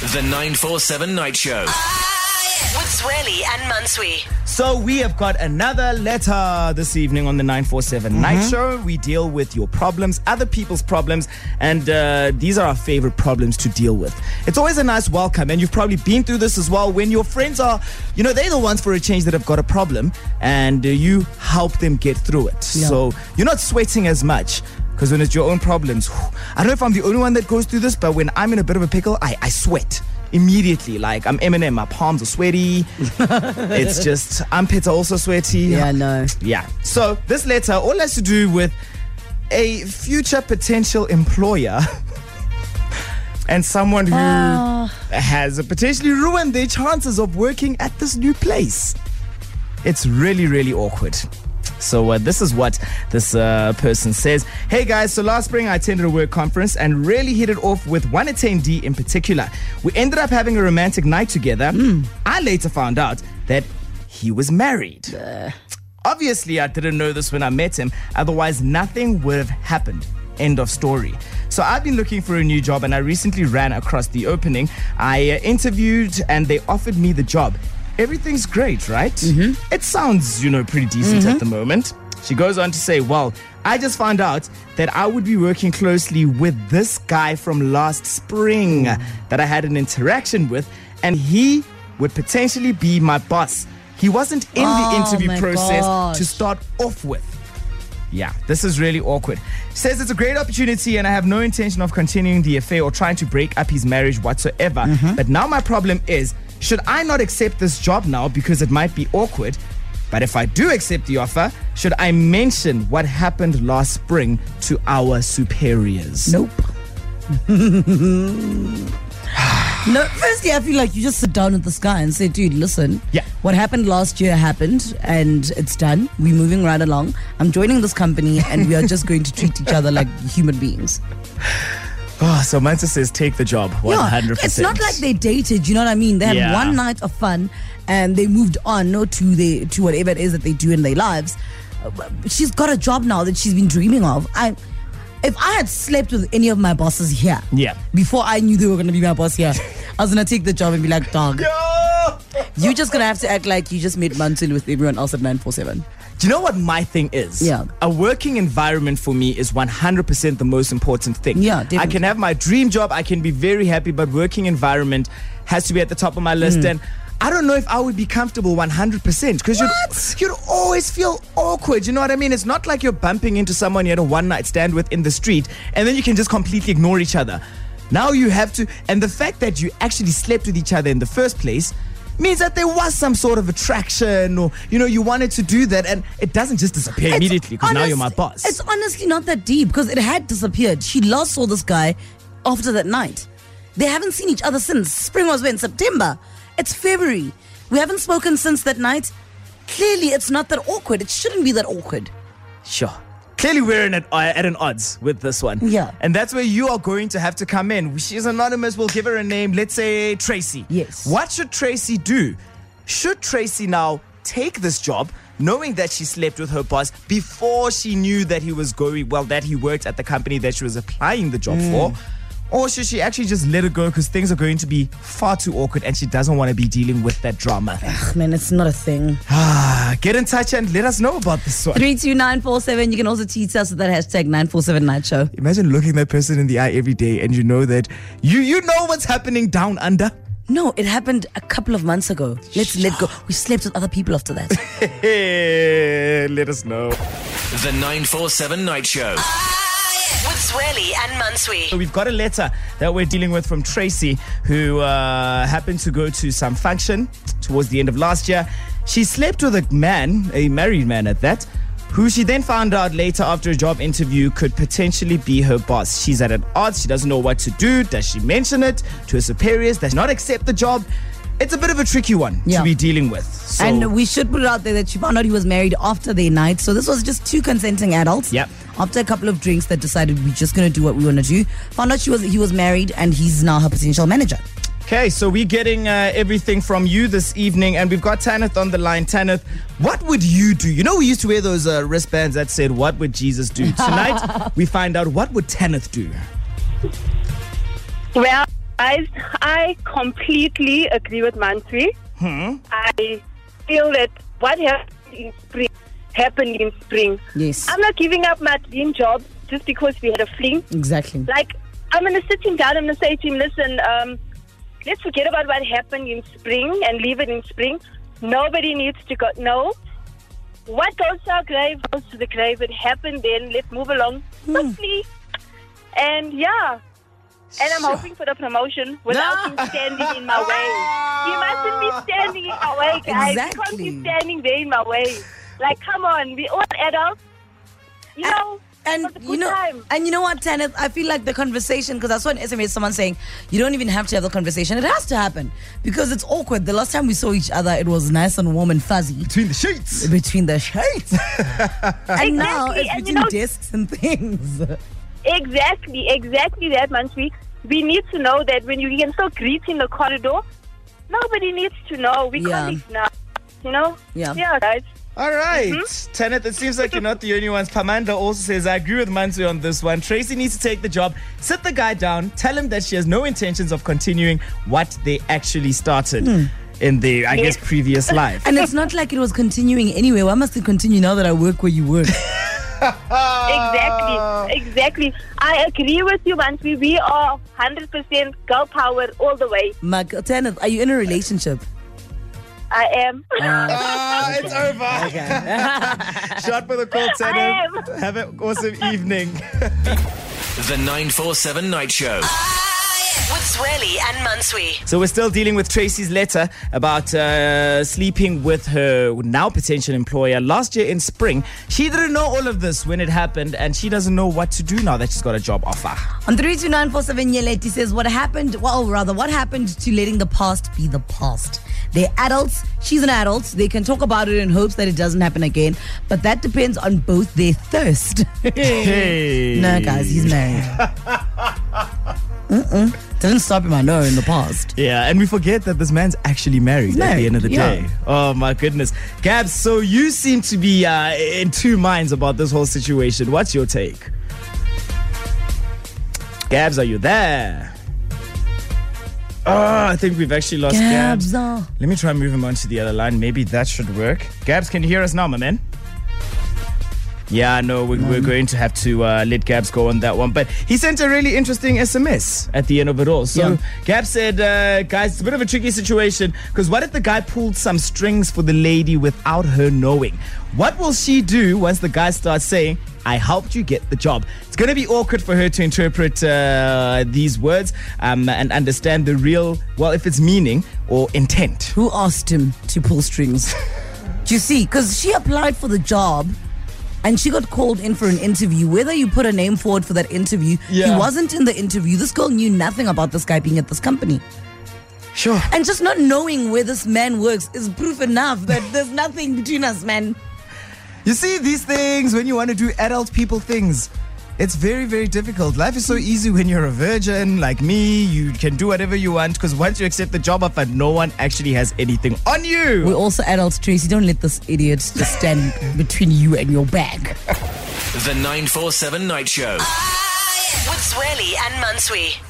The 947 Night Show. With Zweli and Mansui. So we have got another letter this evening on the 947 Night Show. We deal with your problems, other people's problems, and uh, these are our favorite problems to deal with. It's always a nice welcome, and you've probably been through this as well when your friends are, you know, they're the ones for a change that have got a problem, and uh, you help them get through it. So you're not sweating as much. Because when it's your own problems, whew, I don't know if I'm the only one that goes through this, but when I'm in a bit of a pickle, I, I sweat immediately. Like I'm Eminem, my palms are sweaty. it's just armpits are also sweaty. Yeah, no. Yeah. So this letter all has to do with a future potential employer and someone who ah. has potentially ruined their chances of working at this new place. It's really, really awkward. So uh, this is what this uh, person says. Hey guys, so last spring I attended a work conference and really hit it off with one attendee in particular. We ended up having a romantic night together. I later found out that he was married. Obviously, I didn't know this when I met him, otherwise, nothing would have happened. End of story. So, I've been looking for a new job and I recently ran across the opening. I uh, interviewed and they offered me the job. Everything's great, right? Mm-hmm. It sounds, you know, pretty decent at the moment. She goes on to say, Well, I just found out that I would be working closely with this guy from last spring that I had an interaction with, and he would potentially be my boss. He wasn't in Oh, the interview process gosh. to start off with. Yeah, this is really awkward. Says it's a great opportunity and I have no intention of continuing the affair or trying to break up his marriage whatsoever. Mm-hmm. But now my problem is should I not accept this job now because it might be awkward? But if I do accept the offer, should I mention what happened last spring to our superiors? Nope. no, firstly, I feel like you just sit down with this guy and say, dude, listen. Yeah. What happened last year happened and it's done. We're moving right along. I'm joining this company and we are just going to treat each other like human beings. Oh, so Manta says take the job 100%. It's not like they dated, you know what I mean? They had Yeah. one night of fun and they moved on, no, to the to whatever it is that they do in their lives. Uh, She's got a job now that she's been dreaming of. I if I had slept with any of my bosses here, Yeah. before I knew they were gonna be my boss here, I was gonna take the job and be like, dog, Yo! you're just gonna have to act like you just made Mansul with everyone else at 947. Do you know what my thing is? Yeah. A working environment for me is 100% the most important thing. Yeah, I can have my dream job, I can be very happy, but working environment has to be at the top of my list. Mm. And I don't know if I would be comfortable 100% because you'd, you'd always feel awkward. You know what I mean? It's not like you're bumping into someone you had a one night stand with in the street and then you can just completely ignore each other. Now you have to, and the fact that you actually slept with each other in the first place means that there was some sort of attraction or you know you wanted to do that and it doesn't just disappear immediately because now you're my boss It's honestly not that deep because it had disappeared. She last saw this guy after that night. They haven't seen each other since. Spring was when? September. It's February. We haven't spoken since that night. Clearly, it's not that awkward. It shouldn't be that awkward. sure clearly we're in at, uh, at an odds with this one. Yeah. and that's where you are going to have to come in she's anonymous we'll give her a name. Let's say tracy. Yes. what should tracy do? Should tracy now take this job knowing that she slept with her boss before she knew that he was going well that he worked at the company that she was applying the job for or should she actually just let it go because things are going to be far too awkward and she doesn't want to be dealing with that drama? Ugh, man, it's not a thing. Ah, Get in touch and let us know about this one. 32947. You can also tweet us with that hashtag 947 Night Show. Imagine looking that person in the eye every day and you know that you you know what's happening down under. No, it happened a couple of months ago. Let's let go. We slept with other people after that. Hey, let us know. The 947 Night Show. With and Mansui. So we've got a letter that we're dealing with from Tracy, who uh, happened to go to some function towards the end of last year. She slept with a man, a married man at that, who she then found out later after a job interview could potentially be her boss. She's at an odds. She doesn't know what to do. Does she mention it to her superiors? Does she not accept the job? It's a bit of a tricky one Yeah. to be dealing with. So, And we should put it out there that she found out he was married after their night. So this was just two consenting adults. Yep. After a couple of drinks, that decided we're just going to do what we want to do. Found out she was he was married and he's now her potential manager. Okay, so we're getting uh, everything from you this evening, and we've got Tanith on the line. Tanith, what would you do? You know, we used to wear those uh, wristbands that said, What would Jesus do? Tonight, we find out what would Tanith do? Well, Guys, I completely agree with Mansui. I feel that what happened in spring happened in spring. Yes. I'm not giving up my dream job just because we had a fling. Exactly. Like, I'm going to sit him down I'm gonna say to him, listen, um, let's forget about what happened in spring and leave it in spring. Nobody needs to go. No. What goes to our grave goes to the grave. It happened then. Let's move along swiftly. And yeah. And I'm hoping for the promotion without him standing in my way. He mustn't be standing in my way, guys. He can't be standing there in my way. Like, come on. We all adults. You know, And you know, time. and you know what, Tanith? I feel like the conversation because I saw an SMS someone saying you don't even have to have the conversation. It has to happen because it's awkward. The last time we saw each other, it was nice and warm and fuzzy Between the sheets. between the sheets, and now it's and you between know- desks and things. Exactly, exactly that, Mansui. We we need to know that when you can still greet in the corridor, nobody needs to know. We Yeah. colleagues now, you know? Yeah. Yeah, guys. All right. Mm-hmm. Tanith, it seems like you're not the only ones. Pamanda also says, I agree with Mansui on this one. Tracy needs to take the job, sit the guy down, tell him that she has no intentions of continuing what they actually started in the, I guess, previous life. And it's not like it was continuing anyway. Why must it continue now that I work where you work? Exactly, exactly. I agree with you, Mansui. We are 100% girl power all the way. Mark, Tanith, are you in a relationship? I am. Ah, it's over. Okay. Shot for the call, I am. Have an awesome evening. The 947 Night Show. With Zweli and Mansui. So we're still dealing with Tracy's letter about uh, sleeping with her now potential employer last year in spring. She didn't know all of this when it happened, and she doesn't know what to do now that she's got a job offer. On 32947 Yeleti says, What happened? Well, rather, what happened to letting the past be the past? They're adults. She's an adult. They can talk about it in hopes that it doesn't happen again. But that depends on both their thirst. Hey. no, guys, he's married. Mm-mm. Didn't stop him, I know, in the past. Yeah, and we forget that this man's actually married, at the end of the yeah. day. Oh my goodness. Gabs, so you seem to be uh, in two minds about this whole situation. What's your take? Gabs, are you there? Oh, I think we've actually lost Gabs. Gabs, uh, Let me try and move him onto the other line. Maybe that should work. Gabs, can you hear us now, my man? Yeah, no, we're, we're going to have to uh, let Gabs go on that one. But he sent a really interesting SMS at the end of it all. So Yeah. Gabs said, uh, guys, it's a bit of a tricky situation because what if the guy pulled some strings for the lady without her knowing? What will she do once the guy starts saying, I helped you get the job? It's going to be awkward for her to interpret uh, these words um, and understand the real, well, if it's meaning or intent. who asked him to pull strings? Do you see? Because she applied for the job and she got called in for an interview. Whether you put a name forward for that interview, Yeah. he wasn't in the interview. This girl knew nothing about this guy being at this company. Sure. And just not knowing where this man works is proof enough that there's nothing between us, man. You see, these things, when you want to do adult people things, it's very, very difficult. Life is so easy when you're a virgin like me. You can do whatever you want because once you accept the job offer, no one actually has anything on you. We're also adults, Tracy. Don't let this idiot just stand between you and your bag. The 947 Night Show. Ah, With Zweli and Mansui.